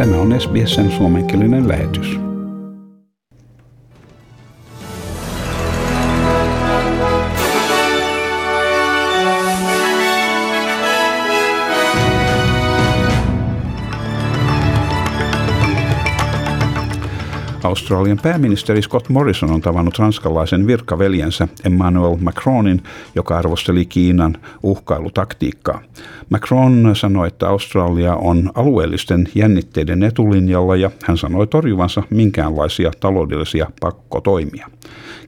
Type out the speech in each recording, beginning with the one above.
Tämä on SBSn suomenkielinen lähetys. Australian pääministeri Scott Morrison on tavannut ranskalaisen virkaveljensä Emmanuel Macronin, joka arvosteli Kiinan uhkailutaktiikkaa. Macron sanoi, että Australia on alueellisten jännitteiden etulinjalla ja hän sanoi torjuvansa minkäänlaisia taloudellisia pakkotoimia.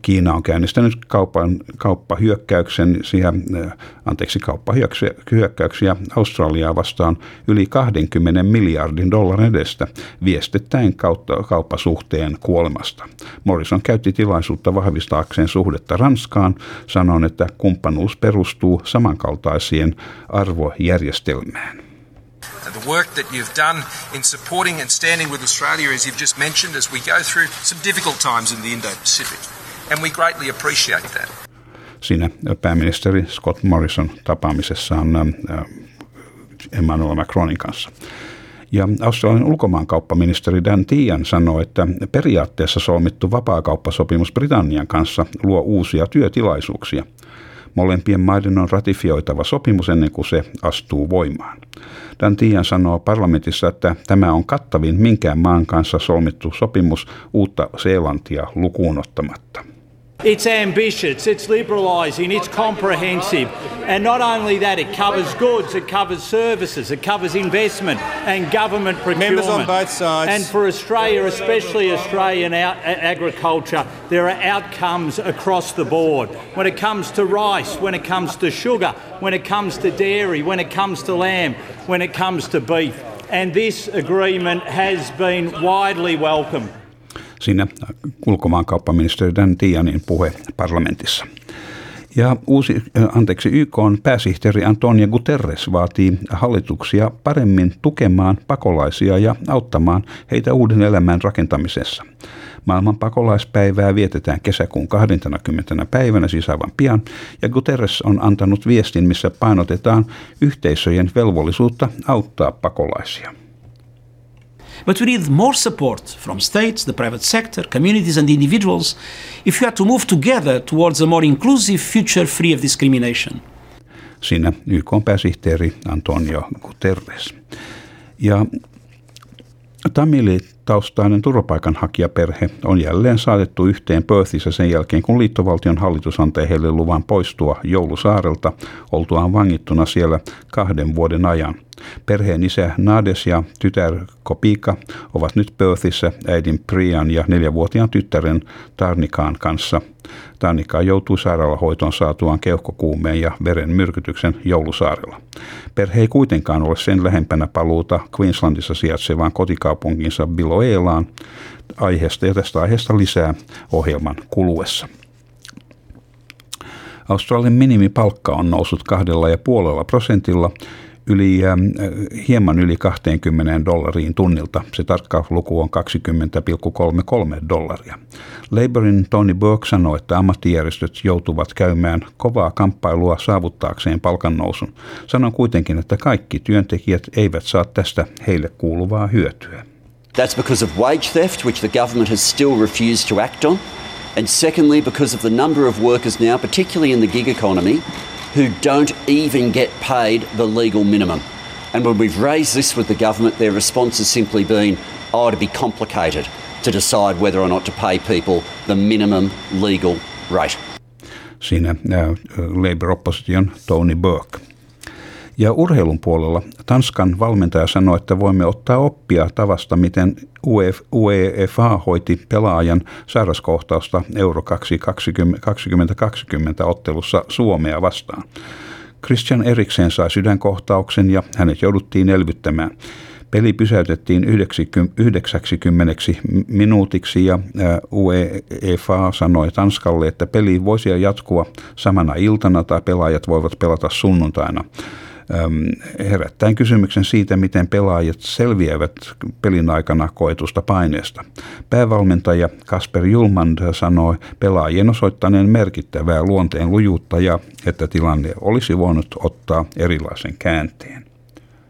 Kiina on käynnistänyt kaupan, kauppahyökkäyksen, äh, anteeksi, kauppahyökkäyksiä Australiaa vastaan yli 20 miljardin dollarin edestä viestittäen kautta, kauppasuhteen kuolemasta. Morrison käytti tilaisuutta vahvistaakseen suhdetta Ranskaan, sanoen, että kumppanuus perustuu samankaltaisiin arvojärjestelmään. The work that you've done in supporting and standing with Australia, as you've just mentioned, as we go through some difficult times in the Indo-Pacific and we greatly appreciate that. Siinä pääministeri Scott Morrison tapaamisessaan äh, Emmanuel Macronin kanssa. Ja Australian ulkomaankauppaministeri Dan Tian sanoi, että periaatteessa solmittu vapaakauppasopimus Britannian kanssa luo uusia työtilaisuuksia. Molempien maiden on ratifioitava sopimus ennen kuin se astuu voimaan. Dan Tian sanoo parlamentissa, että tämä on kattavin minkään maan kanssa solmittu sopimus uutta Seelantia lukuun ottamatta. It's ambitious, it's liberalising, it's comprehensive. And not only that, it covers goods, it covers services, it covers investment and government procurement. Members on both sides. And for Australia, especially Australian agriculture, there are outcomes across the board. When it comes to rice, when it comes to sugar, when it comes to dairy, when it comes to lamb, when it comes to beef. And this agreement has been widely welcomed. Siinä ulkomaankauppaministeri Dan Tianin puhe parlamentissa. Ja uusi, anteeksi, YK on pääsihteeri Antonio Guterres vaatii hallituksia paremmin tukemaan pakolaisia ja auttamaan heitä uuden elämän rakentamisessa. Maailman pakolaispäivää vietetään kesäkuun 20. päivänä, aivan pian, ja Guterres on antanut viestin, missä painotetaan yhteisöjen velvollisuutta auttaa pakolaisia. But we need more support from states, the private sector, communities, and individuals if we are to move together towards a more inclusive future free of discrimination. Siinä YK pääsihteeri Antonio Guterres. Ja Tamili-taustainen turvapaikanhakijaperhe on jälleen saatettu yhteen Perthissä sen jälkeen, kun liittovaltion hallitus antoi heille luvan poistua Joulusaarelta oltuaan vangittuna siellä kahden vuoden ajan – Perheen isä Nades ja tytär Kopika ovat nyt Perthissä äidin Prian ja neljävuotiaan tyttären Tarnikaan kanssa. Tarnika joutui sairaalahoitoon saatuaan keuhkokuumeen ja veren myrkytyksen Joulusaarella. Perhe ei kuitenkaan ole sen lähempänä paluuta Queenslandissa sijaitsevaan kotikaupunkinsa Biloelaan aiheesta ja tästä aiheesta lisää ohjelman kuluessa. Australian minimipalkka on noussut kahdella ja puolella prosentilla yli, äh, hieman yli 20 dollariin tunnilta. Se tarkka luku on 20,33 dollaria. Labourin Tony Burke sanoi, että ammattijärjestöt joutuvat käymään kovaa kamppailua saavuttaakseen palkannousun. Sanon kuitenkin, että kaikki työntekijät eivät saa tästä heille kuuluvaa hyötyä. That's because of wage theft, which the government has still refused to act on. And secondly, because of the number of workers now, particularly in the gig economy, who don't even get paid the legal minimum. And when we've raised this with the government, their response has simply been, oh, to be complicated to decide whether or not to pay people the minimum legal rate. Siinä uh, Labour-opposition Tony Burke. Ja urheilun puolella Tanskan valmentaja sanoi, että voimme ottaa oppia tavasta, miten UEFA hoiti pelaajan sairaskohtausta Euro 2020 ottelussa Suomea vastaan. Christian Eriksen sai sydänkohtauksen ja hänet jouduttiin elvyttämään. Peli pysäytettiin 90 minuutiksi ja UEFA sanoi Tanskalle, että peli voisi jatkua samana iltana tai pelaajat voivat pelata sunnuntaina herättäen kysymyksen siitä, miten pelaajat selviävät pelin aikana koetusta paineesta. Päävalmentaja Kasper Julmand sanoi pelaajien osoittaneen merkittävää luonteen lujuutta ja että tilanne olisi voinut ottaa erilaisen käänteen.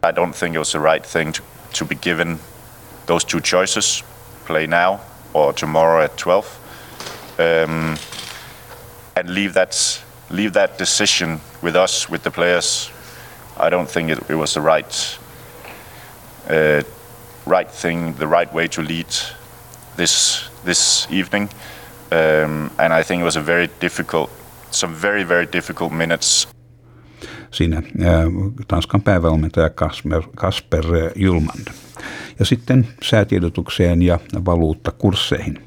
I don't think it was the right thing to, to be given those two choices: play now or tomorrow at 12, um, and leave that leave that decision with us, with the players. I don't think it, it was the right uh, right thing, the right way to lead this this evening. Um, and I think it was a very difficult, some very very difficult minutes. Siinä ää, Tanskan päävalmentaja Kasper, Kasper Julmand. Ja sitten säätiedotukseen ja valuuttakursseihin.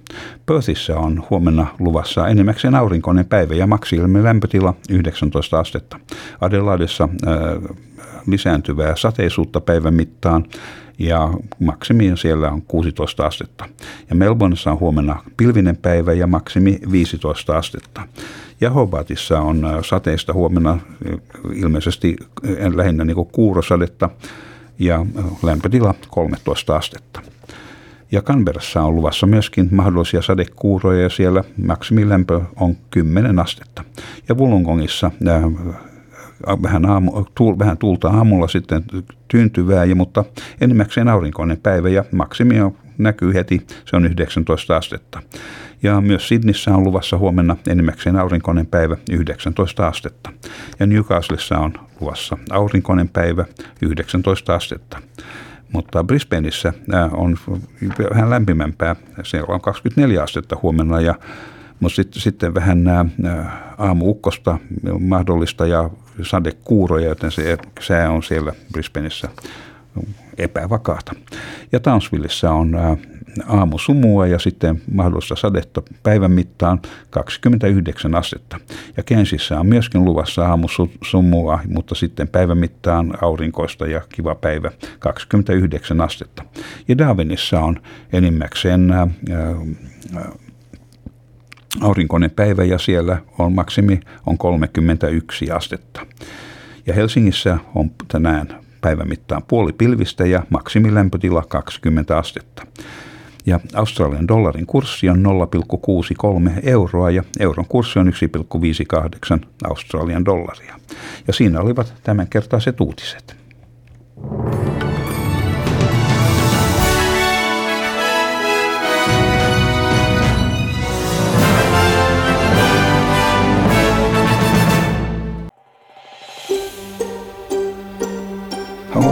Perthissä on huomenna luvassa enimmäkseen aurinkoinen päivä ja maksi lämpötila 19 astetta. Adelaidessa ää, lisääntyvää sateisuutta päivän mittaan ja maksimi siellä on 16 astetta. Ja Melbourneissa on huomenna pilvinen päivä ja maksimi 15 astetta. Ja Hobartissa on äh, sateista huomenna äh, ilmeisesti äh, lähinnä niin kuin kuurosadetta ja lämpötila 13 astetta. Ja Canberrassa on luvassa myöskin mahdollisia sadekuuroja ja siellä maksimilämpö on 10 astetta. Ja Wollongongissa vähän, aamu, tuul, vähän tuulta aamulla sitten tyyntyvää, ja, mutta enimmäkseen aurinkoinen päivä ja maksimia näkyy heti, se on 19 astetta. Ja myös Sydneyssä on luvassa huomenna enimmäkseen aurinkoinen päivä 19 astetta. Ja Newcastlessa on luvassa aurinkoinen päivä 19 astetta. Mutta Brisbaneissa on vähän lämpimämpää, siellä on 24 astetta huomenna ja mutta sitten, sitten vähän nämä aamuukkosta mahdollista ja sadekuuroja, joten se sää on siellä Brisbaneissa epävakaata. Ja Townsvillessä on aamusumua ja sitten mahdollista sadetta päivän mittaan 29 astetta. Ja Kensissä on myöskin luvassa aamusumua, mutta sitten päivän mittaan aurinkoista ja kiva päivä 29 astetta. Ja Darwinissa on enimmäkseen ää, ää, aurinkoinen päivä ja siellä on maksimi on 31 astetta. Ja Helsingissä on tänään päivän mittaan puoli pilvistä ja maksimilämpötila 20 astetta. Ja Australian dollarin kurssi on 0,63 euroa ja euron kurssi on 1,58 Australian dollaria. Ja siinä olivat tämänkertaiset uutiset.